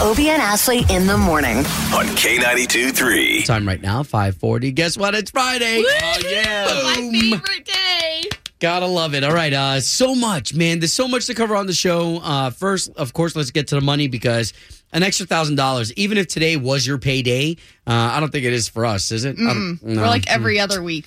Obie and Ashley in the morning. on K92 3. Time right now, 540. Guess what? It's Friday. Oh, yeah. My favorite day. Gotta love it. All right. Uh, so much, man. There's so much to cover on the show. Uh, first, of course, let's get to the money because an extra thousand dollars, even if today was your payday, uh, I don't think it is for us, is it? I don't- no. We're like every other week.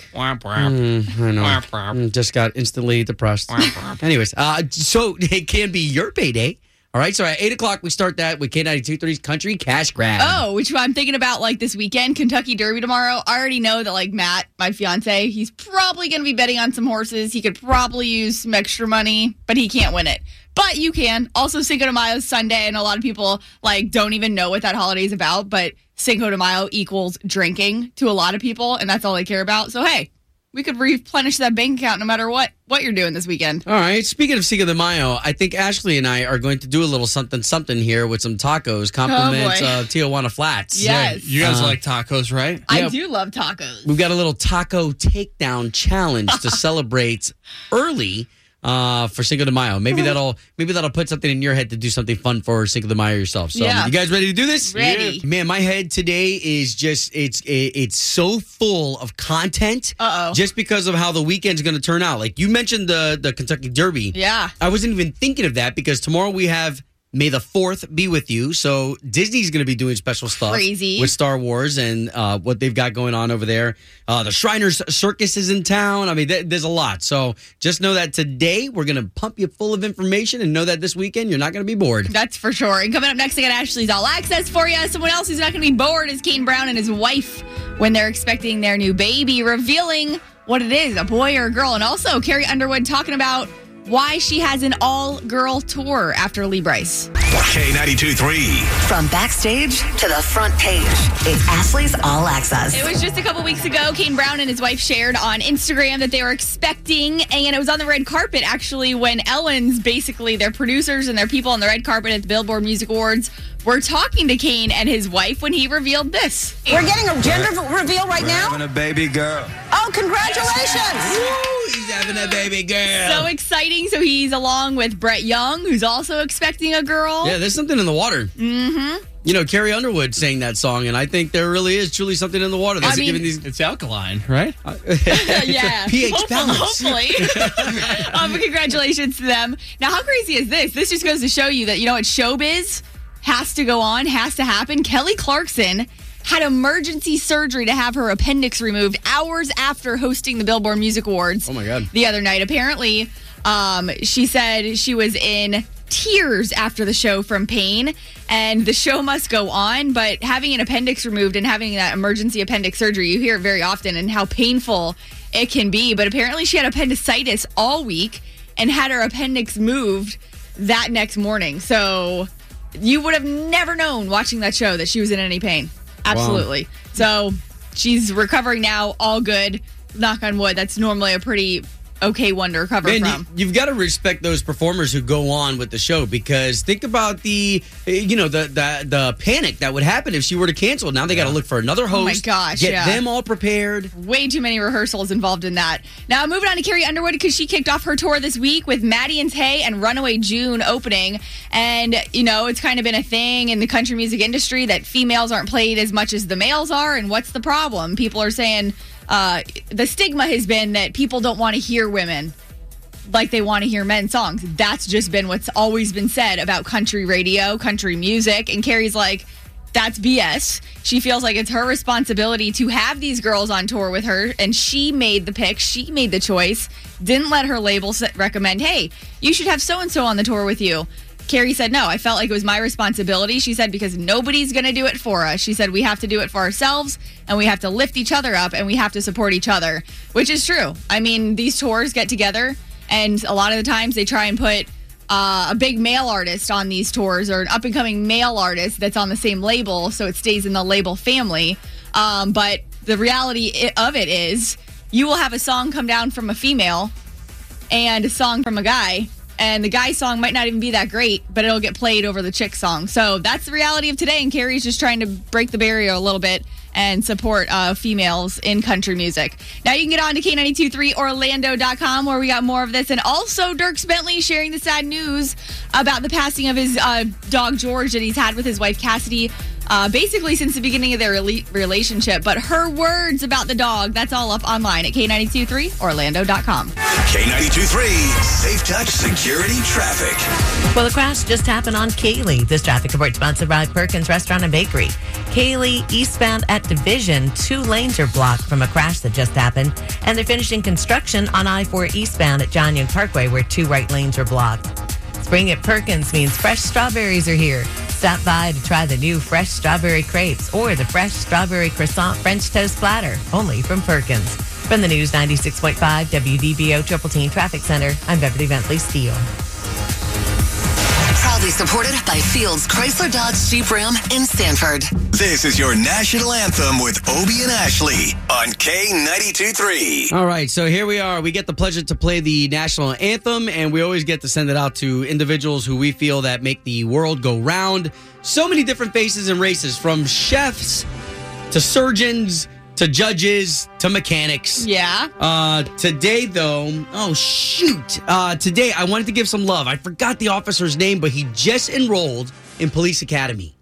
Mm, I know. Mm, Just got instantly depressed. Anyways, uh, so it can be your payday. All right. So at eight o'clock, we start that with K92.3's Country Cash Grab. Oh, which I'm thinking about like this weekend, Kentucky Derby tomorrow. I already know that like Matt, my fiance, he's probably going to be betting on some horses. He could probably use some extra money, but he can't win it. But you can. Also, Cinco de Mayo is Sunday, and a lot of people like don't even know what that holiday is about. But Cinco de Mayo equals drinking to a lot of people, and that's all they care about. So hey, we could replenish that bank account no matter what what you're doing this weekend. All right. Speaking of Cinco de Mayo, I think Ashley and I are going to do a little something something here with some tacos. Compliments boy. uh, Tijuana Flats. Yes. You guys Uh, like tacos, right? I Yeah. do love tacos. We've got a little taco takedown challenge to celebrate early uh, for Cinco de Mayo. Maybe that'll maybe that'll put something in your head to do something fun for Cinco de Mayo yourself. So, Yeah. you guys ready to do this? Ready. Man, my head today is just it's it, it's so full of content. Uh-oh. Just because of how the weekend's going to turn out. Like you mentioned the the Kentucky Derby. Yeah. I wasn't even thinking of that because tomorrow we have May the Fourth be with you. So Disney's going to be doing special stuff, Crazy. with Star Wars and uh, what they've got going on over there. Uh, the Shriners Circus is in town. I mean, th- there's a lot. So just know that today we're going to pump you full of information, and know that this weekend you're not going to be bored. That's for sure. And coming up next, I got Ashley's All Access for you. Someone else who's not going to be bored is Kane Brown and his wife when they're expecting their new baby, revealing what it is a boy or a girl. And also, Carrie Underwood talking about why she has an all girl tour after Lee Brice. K92 3. From backstage to the front page, it's Ashley's All Access. It was just a couple weeks ago. Kane Brown and his wife shared on Instagram that they were expecting, and it was on the red carpet actually when Ellen's basically their producers and their people on the red carpet at the Billboard Music Awards were talking to Kane and his wife when he revealed this. We're getting a gender reveal right now. Having a baby girl. Oh, congratulations! He's having a baby girl. So exciting. So he's along with Brett Young, who's also expecting a girl. yeah, there's something in the water. Mm-hmm. You know, Carrie Underwood sang that song, and I think there really is truly something in the water. That's I mean- giving these It's alkaline, right? yeah. pH Hopefully- balance. Hopefully. um, but congratulations to them. Now, how crazy is this? This just goes to show you that, you know what, showbiz has to go on, has to happen. Kelly Clarkson had emergency surgery to have her appendix removed hours after hosting the Billboard Music Awards Oh my God. the other night. Apparently, um, she said she was in tears after the show from pain, and the show must go on. But having an appendix removed and having that emergency appendix surgery, you hear it very often, and how painful it can be. But apparently, she had appendicitis all week and had her appendix moved that next morning. So you would have never known watching that show that she was in any pain. Absolutely. So she's recovering now, all good. Knock on wood. That's normally a pretty okay one to recover Man, from. you, have got to respect those performers who go on with the show because think about the, you know, the the the panic that would happen if she were to cancel. Now they got to look for another host. Oh my gosh, get yeah. them all prepared. Way too many rehearsals involved in that. Now, moving on to Carrie Underwood because she kicked off her tour this week with Maddie and Tay and Runaway June opening. And, you know, it's kind of been a thing in the country music industry that females aren't played as much as the males are. And what's the problem? People are saying uh, the stigma has been that people don't want to hear women like they want to hear men's songs. That's just been what's always been said about country radio, country music. And Carrie's like, that's BS. She feels like it's her responsibility to have these girls on tour with her, and she made the pick. She made the choice. Didn't let her label recommend, hey, you should have so and so on the tour with you. Carrie said, no, I felt like it was my responsibility. She said, because nobody's going to do it for us. She said, we have to do it for ourselves and we have to lift each other up and we have to support each other, which is true. I mean, these tours get together and a lot of the times they try and put uh, a big male artist on these tours or an up and coming male artist that's on the same label, so it stays in the label family. Um, but the reality of it is, you will have a song come down from a female and a song from a guy. And the guy song might not even be that great, but it'll get played over the chick song. So that's the reality of today. And Carrie's just trying to break the barrier a little bit and support uh, females in country music. Now you can get on to K923Orlando.com where we got more of this. And also Dierks Bentley sharing the sad news about the passing of his uh, dog George that he's had with his wife Cassidy. Uh, basically, since the beginning of their rela- relationship, but her words about the dog, that's all up online at K923Orlando.com. K92 3, Safe Touch Security Traffic. Well, the crash just happened on Kaley. This traffic report sponsored by Perkins Restaurant and Bakery. Kaley eastbound at Division, two lanes are blocked from a crash that just happened, and they're finishing construction on I-4 eastbound at John Young Parkway, where two right lanes are blocked. Spring at Perkins means fresh strawberries are here. Stop by to try the new fresh strawberry crepes or the fresh strawberry croissant French toast platter, only from Perkins. From the News 96.5 WDBO Triple Team Traffic Center, I'm Beverly Bentley Steele. Proudly supported by Fields Chrysler Dodge Jeep Ram in Sanford. This is your national anthem with Obie and Ashley on K92 3. All right, so here we are. We get the pleasure to play the national anthem, and we always get to send it out to individuals who we feel that make the world go round. So many different faces and races, from chefs to surgeons to judges to mechanics. Yeah. Uh, today, though, oh shoot! Uh, today, I wanted to give some love. I forgot the officer's name, but he just enrolled in police academy,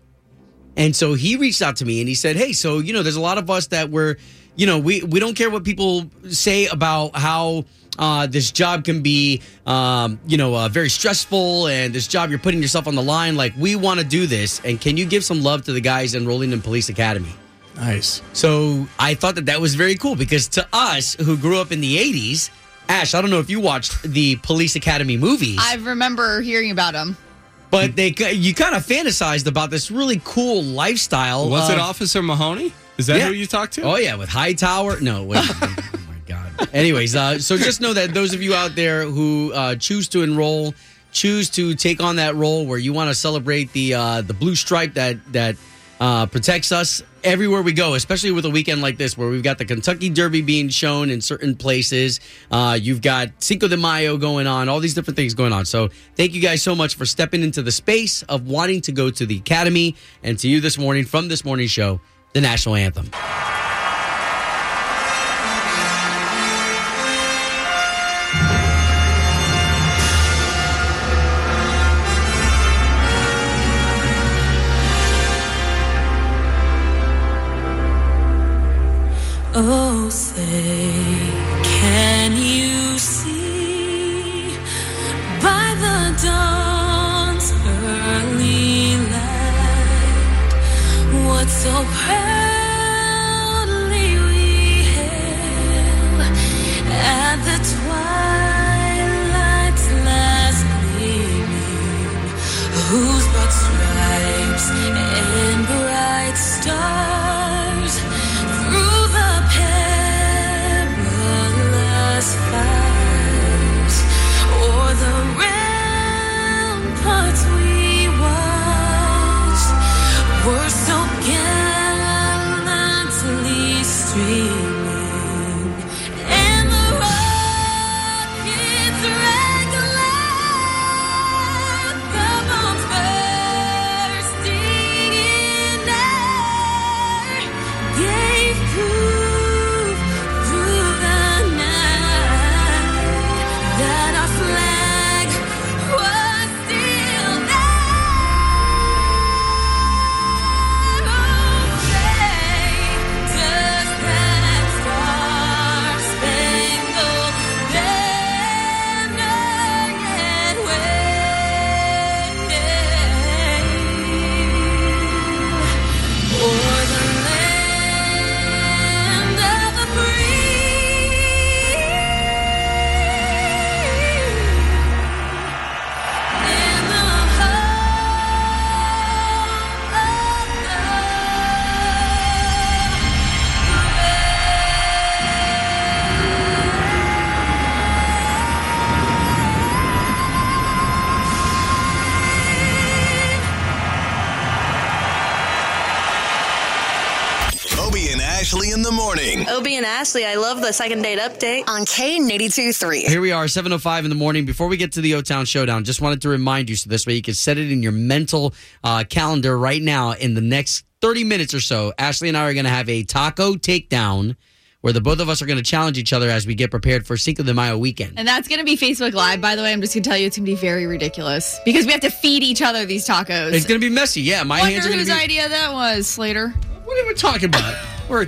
and so he reached out to me and he said, "Hey, so you know, there's a lot of us that were, you know, we we don't care what people say about how." Uh, this job can be, um, you know, uh, very stressful, and this job you're putting yourself on the line. Like, we want to do this, and can you give some love to the guys enrolling in police academy? Nice. So I thought that that was very cool because to us who grew up in the 80s, Ash, I don't know if you watched the Police Academy movies, I remember hearing about them. but they you kind of fantasized about this really cool lifestyle. Was it Officer Mahoney? Is that Yeah. who you talked to? Oh yeah, with Hightower. No, wait. oh my god. Anyways, uh, so just know that those of you out there who uh, choose to enroll, choose to take on that role where you want to celebrate the uh, the blue stripe that that uh, protects us everywhere we go, especially with a weekend like this where we've got the Kentucky Derby being shown in certain places. Uh, you've got Cinco de Mayo going on, all these different things going on. So thank you guys so much for stepping into the space of wanting to go to the academy, and to you this morning from this morning show, the national anthem. Oh, say, can you see? By the dawn's early light what so proudly Obie Ashley, I love the second date update. On K92 3. Here we are, 7.05 in the morning. Before we get to the O-Town Showdown, just wanted to remind you so this way you can set it in your mental uh, calendar right now in the next 30 minutes or so. Ashley and I are going to have a taco takedown where the both of us are going to challenge each other as we get prepared for Cinco de Mayo weekend. And that's going to be Facebook Live, by the way. I'm just going to tell you it's going to be very ridiculous because we have to feed each other these tacos. It's going to be messy. Yeah, my Wonder hands are going whose to be... idea that was, Slater. What are we talking about? We're...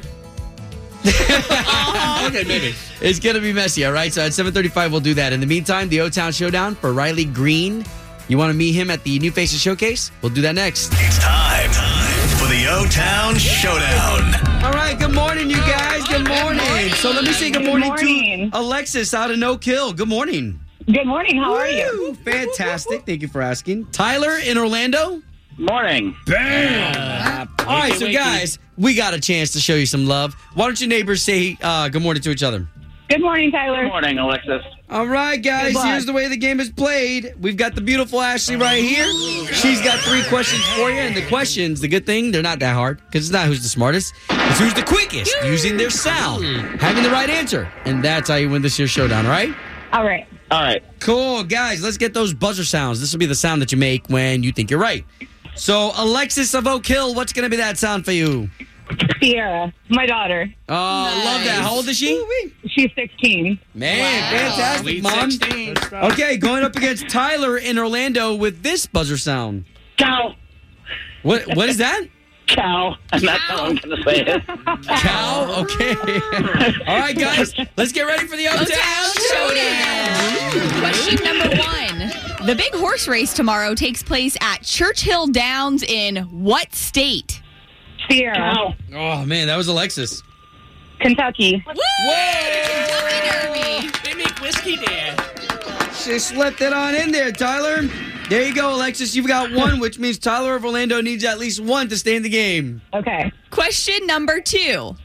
okay, maybe. It's going to be messy, all right? So at 7.35, we'll do that. In the meantime, the O-Town Showdown for Riley Green. You want to meet him at the New Faces Showcase? We'll do that next. It's time, time for the O Town Showdown. All right, good morning, you guys. Oh, good morning. So let me say good morning, to Alexis out of Oak Hill. Good morning. Good morning. How are you? Fantastic. Thank you for asking. Tyler in Orlando. Morning. Bam. All right, so guys, we got a chance to show you some love. Why don't your neighbors say uh, good morning to each other? Good morning, Tyler. Good morning, Alexis. All right, guys, Good here's the way the game is played. We've got the beautiful Ashley right here. She's got three questions for you, and the questions, the good thing, they're not that hard because it's not who's the smartest, it's who's the quickest using their sound, having the right answer. And that's how you win this year's showdown, right? All right. All right. Cool, guys. Let's get those buzzer sounds. This will be the sound that you make when you think you're right. So, Alexis of Oak Hill, what's going to be that sound for you? Sierra, my daughter. Oh, I love that. How old is she? She's 16. Man, fantastic, Sweet mom. 16. Okay, going up against Tyler in Orlando with this buzzer sound. Cow. What? What is that? Cow. And that's how I'm going to say it. Cow. Okay. All right, guys. Let's get ready for the O-Town Showdown. Question number one. The big horse race tomorrow takes place at Churchill Downs in what state? Sierra, Oh man, that was Alexis. Kentucky. Woo! Kentucky Derby. They make whiskey there. She slipped it on in there, Tyler. There you go, Alexis. You've got one, which means Tyler of Orlando needs at least one to stay in the game. Okay. Question number two.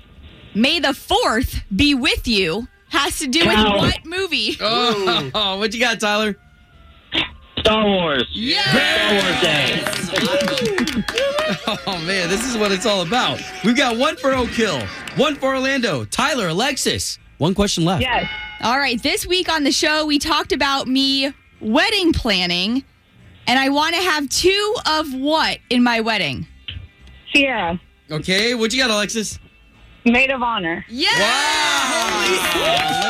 May the fourth be with you has to do Cow. with what movie? Oh, what you got, Tyler? Star Wars. Yes. Star Wars Day. Oh man, this is what it's all about. We've got one for Oak Hill, one for Orlando. Tyler, Alexis. One question left. Yes. All right. This week on the show, we talked about me wedding planning, and I want to have two of what in my wedding? Sierra, Okay, what you got, Alexis? maid of honor. Yes. Look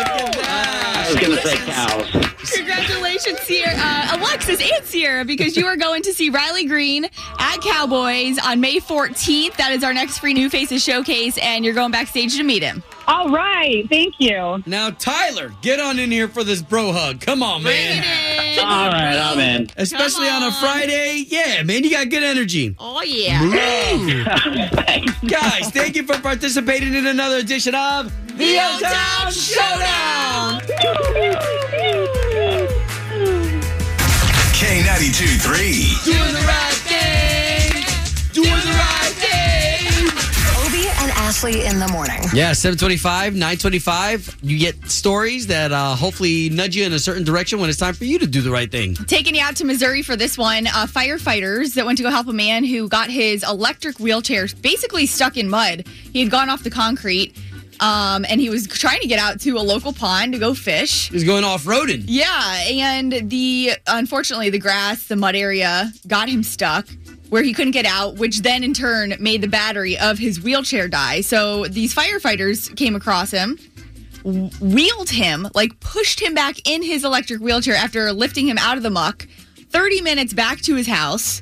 at that. I was going to say cows. Congratulations, Sierra, uh, Alexis and Sierra, because you are going to see Riley Green at Cowboys on May 14th. That is our next free New Faces showcase, and you're going backstage to meet him. All right. Thank you. Now, Tyler, get on in here for this bro hug. Come on, man. All right, I'm in. Especially Come on. a. Friday. Yeah, man, you got good energy. Oh, yeah. Guys, thank you for participating in another edition of The O-Town Showdown. K92 3. Doing the right thing. Doing the right thing. Obie and Ashley in the morning. Yeah, 725, 925. You get stories that uh, hopefully nudge you in a certain direction when it's time for you to do the right thing. Taking you out to Missouri for this one. Uh, firefighters that went to go help a man who got his electric wheelchair basically stuck in mud. He had gone off the concrete. Um, and he was trying to get out to a local pond to go fish. He's going off roading. Yeah, and the unfortunately the grass, the mud area got him stuck where he couldn't get out, which then in turn made the battery of his wheelchair die. So these firefighters came across him, wheeled him, like pushed him back in his electric wheelchair after lifting him out of the muck, 30 minutes back to his house.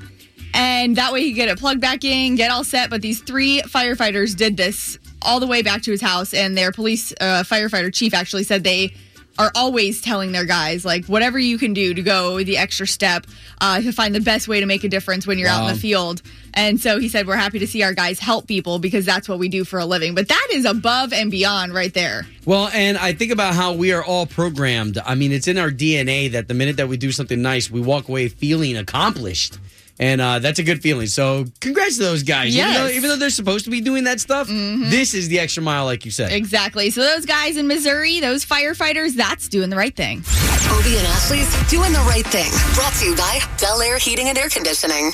And that way he could get it plugged back in, get all set. But these three firefighters did this all the way back to his house. And their police uh, firefighter chief actually said they are always telling their guys, like, whatever you can do to go the extra step uh, to find the best way to make a difference when you're out in the field. And so he said, We're happy to see our guys help people because that's what we do for a living. But that is above and beyond right there. Well, and I think about how we are all programmed. I mean, it's in our DNA that the minute that we do something nice, we walk away feeling accomplished. And uh, that's a good feeling. So, congrats to those guys. Even, though, even though they're supposed to be doing that stuff, this is the extra mile, like you said. Exactly. So those guys in Missouri, those firefighters, that's doing the right thing. Obie and Ashley's Doing the Right Thing. Brought to you by Bel Air Heating and Air Conditioning.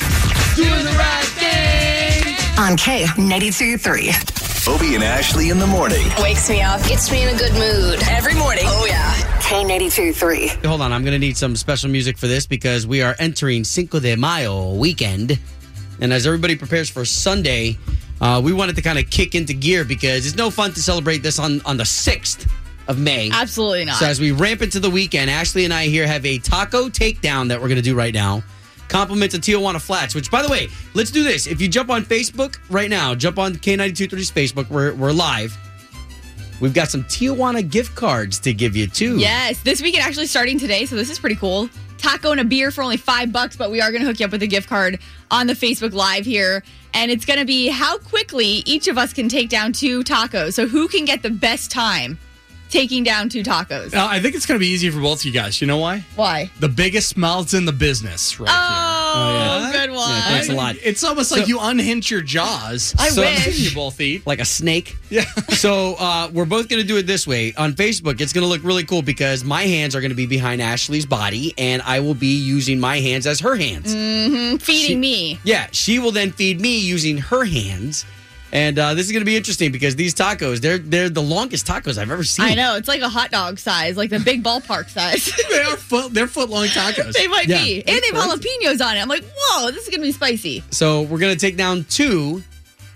Doing the right thing. On K92 3. Obie and Ashley in the morning. Wakes me up, gets me in a good mood. Every morning. Oh, yeah. K92 3. Hold on, I'm going to need some special music for this because we are entering Cinco de Mayo weekend. And as everybody prepares for Sunday, uh, we wanted to kind of kick into gear because it's no fun to celebrate this on, on the 6th of May. Absolutely not. So as we ramp into the weekend, Ashley and I here have a taco takedown that we're going to do right now. Compliments of Tijuana Flats, which by the way, let's do this. If you jump on Facebook right now, jump on K923's Facebook, we're, we're live. We've got some Tijuana gift cards to give you too. Yes, this weekend actually starting today, so this is pretty cool. Taco and a beer for only five bucks, but we are going to hook you up with a gift card on the Facebook Live here. And it's going to be how quickly each of us can take down two tacos. So, who can get the best time taking down two tacos? Uh, I think it's going to be easy for both of you guys. You know why? Why? The biggest mouths in the business, right Oh, good one. Yeah, thanks a lot. It's almost like you unhinge your jaws. I so wish. You both eat. Like a snake. Yeah. So uh, we're both going to do it this way on Facebook. It's going to look really cool because my hands are going to be behind Ashley's body, and I will be using my hands as her hands. Mm-hmm. Feeding She- me. Yeah, she will then feed me using her hands, and uh, this is going to be interesting because these tacos—they're they're the longest tacos I've ever seen. I know. It's like a hot dog size, like the big ballpark size. they are foot. They're foot long tacos. they might Yeah. be. And they have jalapenos on it. I'm like, whoa, this is going to be spicy. So we're going to take down two,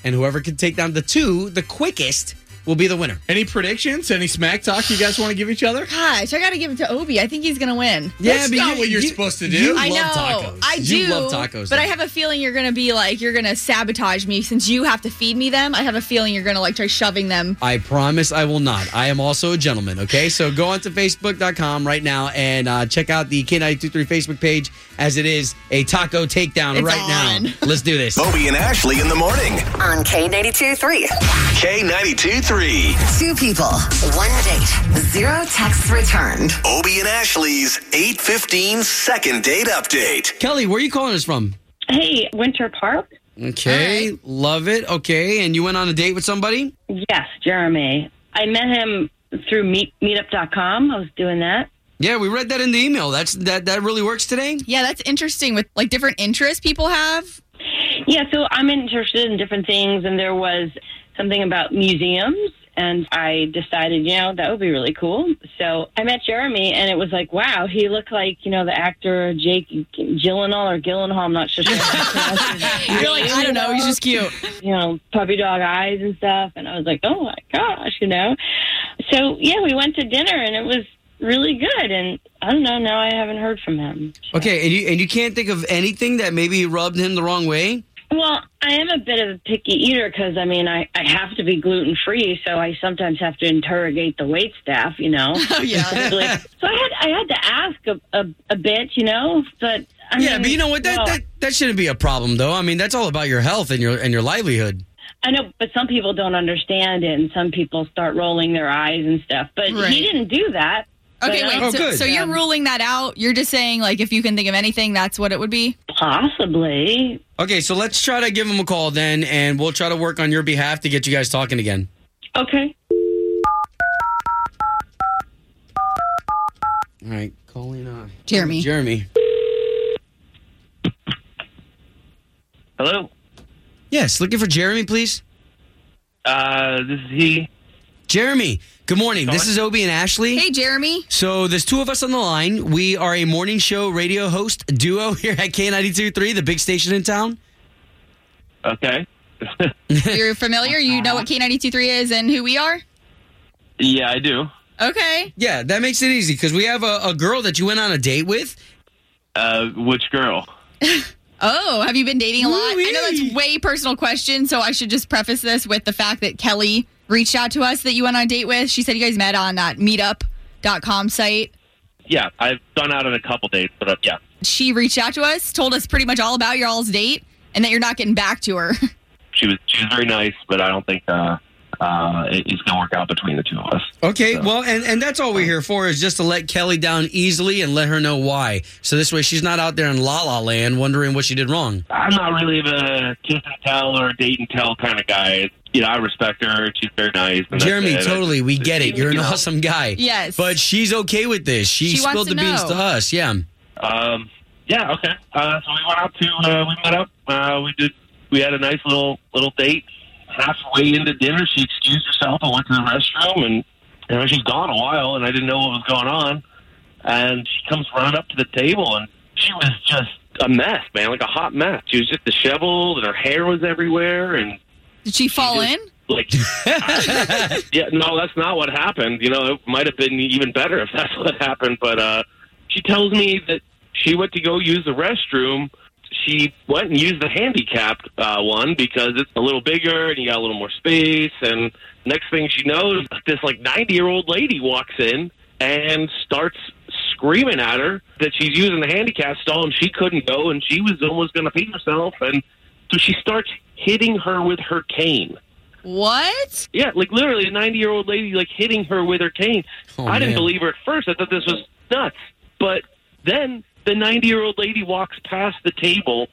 and whoever can take down the two the quickest will be the winner. Any predictions? Any smack talk you guys want to give each other? Gosh, I got to give it to Obie. I think he's going to win. Yeah, That's not what you're supposed to do. You I love know. tacos. I do. You love tacos. But though. I have a feeling you're going to be like, you're going to sabotage me since you have to feed me them. I have a feeling you're going to like try shoving them. I promise I will not. I am also a gentleman, okay? So go on to facebook.com right now and uh, check out the K923 Facebook page as it is a taco takedown It's right on. now. Let's do this. Obie and Ashley in the morning. On K92 3. K92 3. Two people, one date, zero texts returned. Obie and Ashley's 815 second date update. Kelly, where are you calling us from? Hey, Winter Park? Okay, love it. Okay, and you went on a date with somebody? Yes, Jeremy. I met him through meet, meetup.com. I was doing that. Yeah, we read that in the email. That's that that really works today? Yeah, that's interesting with like different interests people have. Yeah, so I'm interested in different things, and there was something about museums, and I decided, you know, that would be really cool. So I met Jeremy, and it was like, wow, he looked like, you know, the actor Jake Gyllenhaal or Gyllenhaal. I'm not sure. You're like, I don't know, he's just cute. you know, puppy dog eyes and stuff. And I was like, oh my gosh, you know. So yeah, we went to dinner and it was really good. And I don't know, now I haven't heard from him. Okay, and you and you can't think of anything that maybe rubbed him the wrong way? Well, I am a bit of a picky eater because I mean, I, I have to be gluten free, so I sometimes have to interrogate the wait staff, you know. Oh, yeah. so I had I had to ask a, a, a bit, you know, but I yeah, mean, but you know what? That, well, that that shouldn't be a problem though. I mean, that's all about your health and your and your livelihood. I know, but some people don't understand it, and some people start rolling their eyes and stuff. But Right. he didn't do that. Okay, wait. uh, so, so you're ruling that out? You're just saying like if you can think of anything, that's what it would be? Possibly. Okay, so let's try to give him a call then, and we'll try to work on your behalf to get you guys talking again. Okay. All right, calling uh, Jeremy. Jeremy. Hello. Yes, looking for Jeremy, please. Uh, this is he. Jeremy, good morning. This is Obie and Ashley. Hey, Jeremy. So there's two of us on the line. We are a morning show radio host duo here at K92.3, the big station in town. Okay. You're familiar? You know what K923 is and who we are? Yeah, I do. Okay. Yeah, that makes it easy because we have a, a girl that you went on a date with. Uh, which girl? Oh, have you been dating a lot? I know that's way personal question, so I should just preface this with the fact that Kelly reached out to us that you went on a date with. She said you guys met on that meetup.com site. Yeah, I've gone out on a couple dates, but uh, yeah. She reached out to us, told us pretty much all about your all's date, and that you're not getting back to her. She was she was very nice, but I don't think uh, uh, it- it's gonna work out between the two of us. Okay, well, and, and that's all we're here for is just to let Kelly down easily and let her know why. So this way she's not out there in la la land wondering what she did wrong. I'm not really the kiss and tell or date and tell kind of guy. You know, I respect her. She's very nice. and that's Jeremy, it. totally, we get it. You're an awesome guy. Yes. But she's okay with this. She, She spilled to the beans to us. Yeah. Um, yeah, okay. Uh, so we went out to uh, we met up. Uh, we did we had a nice little little date. Halfway into dinner, she excused herself and went to the restroom, and you know she's gone a while, and I didn't know what was going on. And she comes running up to the table, and she was just a mess, man, like a hot mess. She was just disheveled, and her hair was everywhere, and Did she fall in? like yeah no that's not what happened you know it might have been even better if that's what happened but uh she tells me that she went to go use the restroom she went and used the handicapped uh one because it's a little bigger and you got a little more space and next thing she knows this like 90 year old lady walks in and starts screaming at her that she's using the handicap stall and she couldn't go and she was almost going to pee herself and so she starts hitting her with her cane What? yeah, like literally a 90 year old lady like hitting her with her cane. Oh, I didn't man. believe her at first. I thought this was nuts. But then the 90 year old lady walks past the table,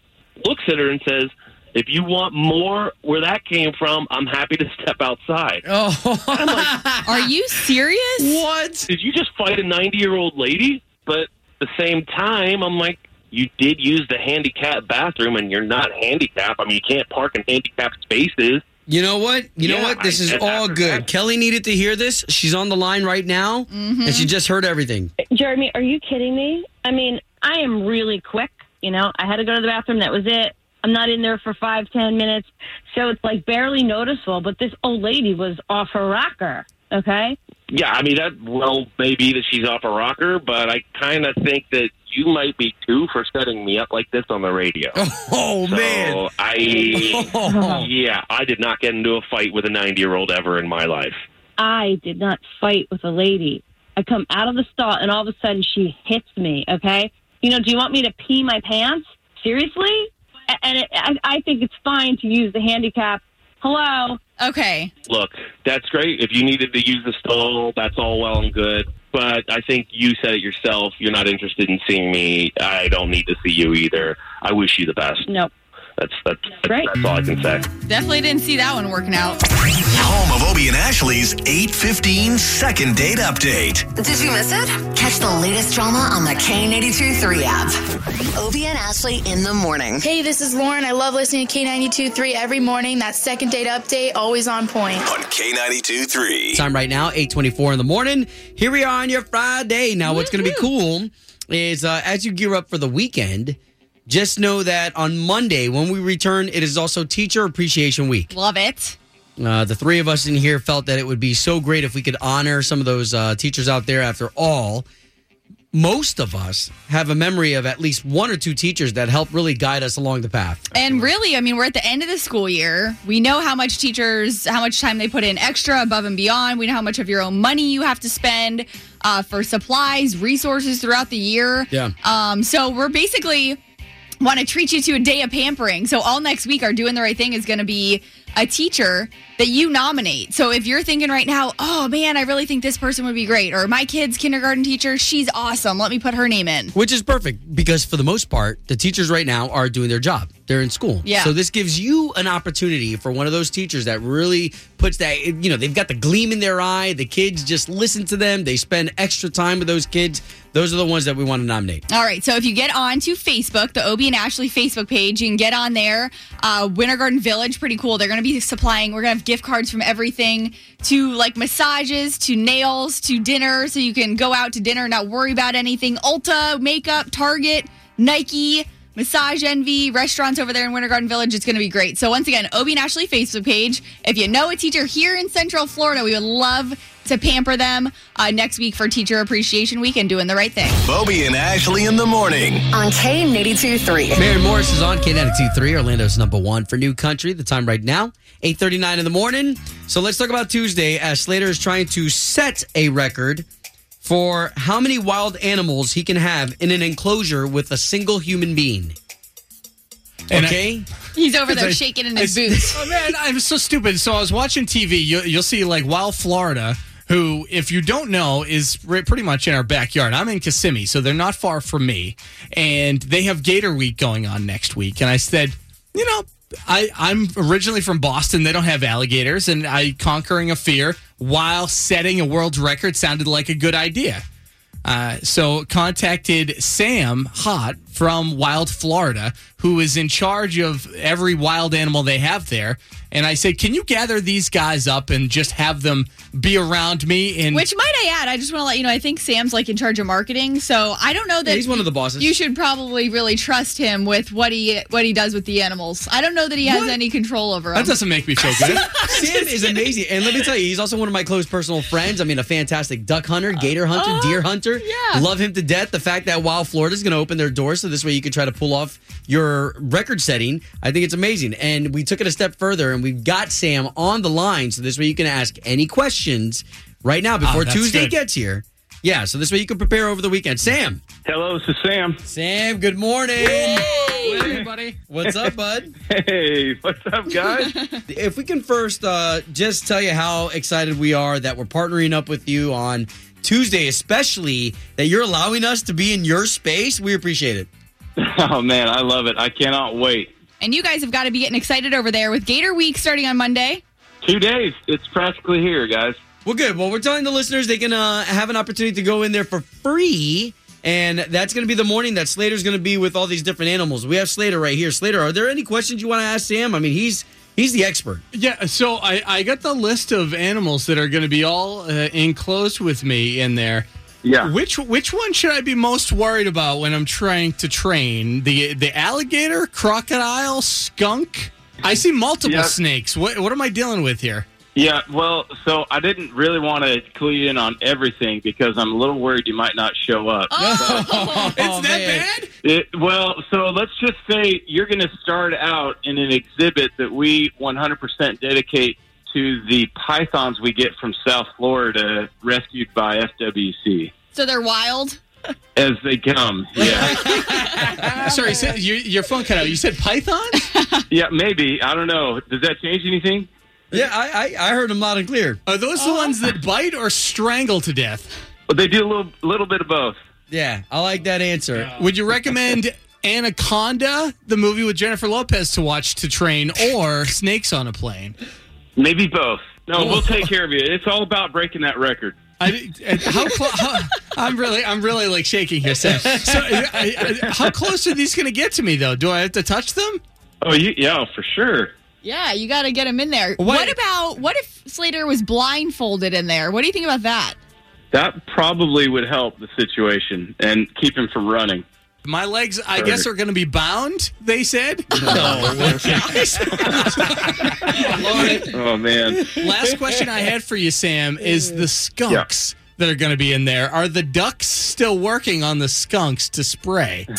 looks at her, and says, If you want more where that came from, I'm happy to step outside. Oh, Are you serious? what? Did you just fight a 90 year old lady? But at the same time, I'm like, you did use the handicapped bathroom and you're not handicapped. I mean, you can't park in handicapped spaces. You know what? You know what? This I- is all good. that- Kelly needed to hear this. She's on the line right now, Mm-hmm. and she just heard everything. Jeremy, are you kidding me? I mean, I am really quick. You know, I had to go to the bathroom. That was it. I'm not in there for five, ten minutes. So it's like barely noticeable. But this old lady was off her rocker. Okay. Yeah, I mean that. Well, maybe that she's off a rocker, but I kind of think that you might be too for setting me up like this on the radio. Oh so man! I, Oh. yeah, I did not get into a fight with a ninety-year-old ever in my life. I did not fight with a lady. I come out of the stall and all of a sudden she hits me. Okay. You know, do you want me to pee my pants? Seriously? And it, I, I think it's fine to use the handicap. Hello. Okay. Look, that's great. If you needed to use the stall, that's all well and good. But I think you said it yourself. You're not interested in seeing me. I don't need to see you either. I wish you the best. No. That's that's Right. that's all I can say. Definitely didn't see that one working out. Home of Obie and Ashley's 815 second date update. Did you miss it? Catch the latest drama on the K92 3 app. Obie and Ashley in the morning. Hey, this is Lauren. I love listening to K92.3 every morning. That second date update, always on point. On K92 3. Time right now, 824 in the morning. Here we are on your Friday. Now, what's going to be cool is uh, as you gear up for the weekend, just know that on Monday, when we return, it is also Teacher Appreciation Week. Love it. Uh, the three of us in here felt that it would be so great if we could honor some of those uh, teachers out there. After all, most of us have a memory of at least one or two teachers that helped really guide us along the path. And really, I mean, we're at the end of the school year. We know how much teachers, how much time they put in extra above and beyond. We know how much of your own money you have to spend uh, for supplies, resources throughout the year. Yeah. Um, so we're basically want to treat you to a day of pampering. So all next week, our doing the right thing is going to be a teacher that you nominate. So if you're thinking right now, oh man, I really think this person would be great, or my kid's kindergarten teacher, she's awesome. Let me put her name in. Which is perfect because for the most part, the teachers right now are doing their job. They're in school. Yeah. So this gives you an opportunity for one of those teachers that really puts that, you know, they've got the gleam in their eye. The kids just listen to them. They spend extra time with those kids. Those are the ones that we want to nominate. All right. So if you get on to Facebook, the Obie and Ashley Facebook page, you can get on there. Uh, Winter Garden Village, pretty cool. They're going to be supplying, we're going to have gift cards from everything to like massages, to nails, to dinner. So you can go out to dinner and not worry about anything. Ulta, makeup, Target, Nike. Massage Envy, restaurants over there in Winter Garden Village. It's going to be great. So, once again, Obie and Ashley Facebook page. If you know a teacher here in Central Florida, we would love to pamper them uh, next week for Teacher Appreciation Week and doing the right thing. Bobby and Ashley in the morning. On K92 3. Maren Morris is on K923, Orlando's number one for new country. The time right now, 8.39 in the morning. So let's talk about Tuesday as Slater is trying to set a record for how many wild animals he can have in an enclosure with a single human being. And I- Okay? He's over there I- shaking in I- his boots. Oh man, I'm so stupid. So I was watching TV. You, you'll see like Wild Florida, who, if you don't know, is re- pretty much in our backyard. I'm in Kissimmee, so they're not far from me, and they have Gator Week going on next week. And I said, you know, I, I'm originally from Boston. They don't have alligators, and I conquering a fear while setting a world record sounded like a good idea. Uh, so contacted Sam Haught from Wild Florida, who is in charge of every wild animal they have there. And I said, Can you gather these guys up and just have them be around me? And Which might I add, I just want to let you know, I think Sam's like in charge of marketing, so I don't know that Yeah, he's one of the bosses. You should probably really trust him with what he what he does with the animals. I don't know that he has any control over them. that doesn't make me feel good. Sam is amazing. And let me tell you, he's also one of my close personal friends. I mean, a fantastic duck hunter, gator hunter, Oh, deer hunter. yeah. Love him to death. The fact that Wild Florida's going to open their doors so this way you can try to pull off your record setting, I think it's amazing. And we took it a step further and we've got Sam on the line so this way you can ask any questions right now before that's Tuesday good. gets here. Yeah, so this way you can prepare over the weekend. Sam. Hello, this is Sam. Sam, good morning. Hey, everybody. What's up, bud? Hey, what's up, guys? if we can first uh, just tell you how excited we are that we're partnering up with you on Tuesday, especially that you're allowing us to be in your space. We appreciate it. oh man, I love it. I cannot wait. and you guys have got to be getting excited over there with Gator Week starting on Monday. Two days. It's practically here, guys. Well, good. Well, we're telling the listeners they can uh, have an opportunity to go in there for free. And that's going to be the morning that Slater's going to be with all these different animals. We have Slater right here. Slater, are there any questions you want to ask Sam? I mean, he's he's the expert. Yeah, so I, I got the list of animals that are going to be all uh, enclosed with me in there. Yeah. Which which one should I be most worried about when I'm trying to train? The the alligator, crocodile, skunk? I see multiple Yeah. snakes. What what am I dealing with here? Yeah, well, so I didn't really want to clue you in on everything because I'm a little worried you might not show up. Oh, oh it's that bad? It, well, so let's just say you're going to start out in an exhibit that we 100% dedicate to the pythons we get from South Florida, rescued by FWC. So they're wild. As they come, yeah, Sorry, so your, your phone cut out. You said pythons? yeah, maybe I don't know. Does that change anything? Yeah, I, I, I heard them loud and clear. Are those the ones that bite or strangle to death? But they do a little, little bit of both. Yeah, I like that answer. Would you recommend Anaconda, the movie with Jennifer Lopez, to watch to train, or Snakes on a Plane? Maybe both. No, we'll oh. take care of you. It's all about breaking that record. I, and how, clo- how I'm really I'm really like shaking here, Sam. So, I, I, how close are these going to get to me though? Do I have to touch them? Oh, you, yeah, for sure. Yeah, you got to get him in there. What- What about what if Slater was blindfolded in there? What do you think about that? That probably would help the situation and keep him from running. My legs, I Perfect. guess, are going to be bound. They said. No. Oh man. Last question I had for you, Sam, is the skunks that are going to be in there. Are the ducks still working on the skunks to spray?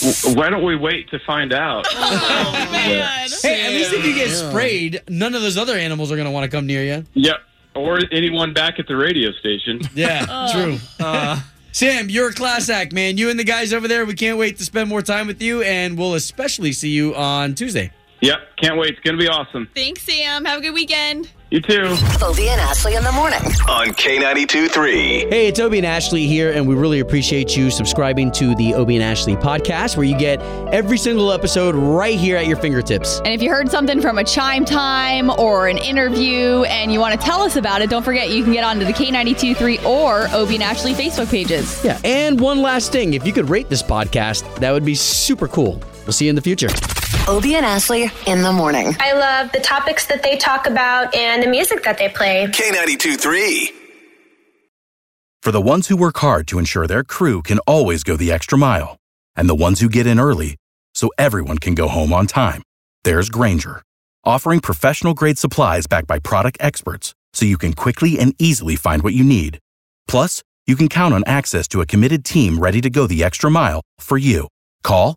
W- Why don't we wait to find out? Oh man. Hey, at least if you get sprayed, none of those other animals are going to want to come near you. Yep. Or anyone back at the radio station. Yeah, true. Uh, Sam, you're a class act, man. You and the guys over there, we can't wait to spend more time with you, and we'll especially see you on Tuesday. Yep. Can't wait. It's going to be awesome. Thanks, Sam. Have a good weekend. You too. Obie and Ashley in the morning. On K92 3. Hey, it's Obie and Ashley here, and we really appreciate you subscribing to the Obie and Ashley podcast, where you get every single episode right here at your fingertips. And if you heard something from a chime time or an interview and you want to tell us about it, don't forget you can get onto the K923 or Obie and Ashley Facebook pages. Yeah, and one last thing if you could rate this podcast, that would be super cool. We'll see you in the future. Obie and Ashley in the morning. I love the topics that they talk about and the music that they play. K92 3. For the ones who work hard to ensure their crew can always go the extra mile, and the ones who get in early so everyone can go home on time, there's Grainger, offering professional grade supplies backed by product experts so you can quickly and easily find what you need. Plus, you can count on access to a committed team ready to go the extra mile for you. Call,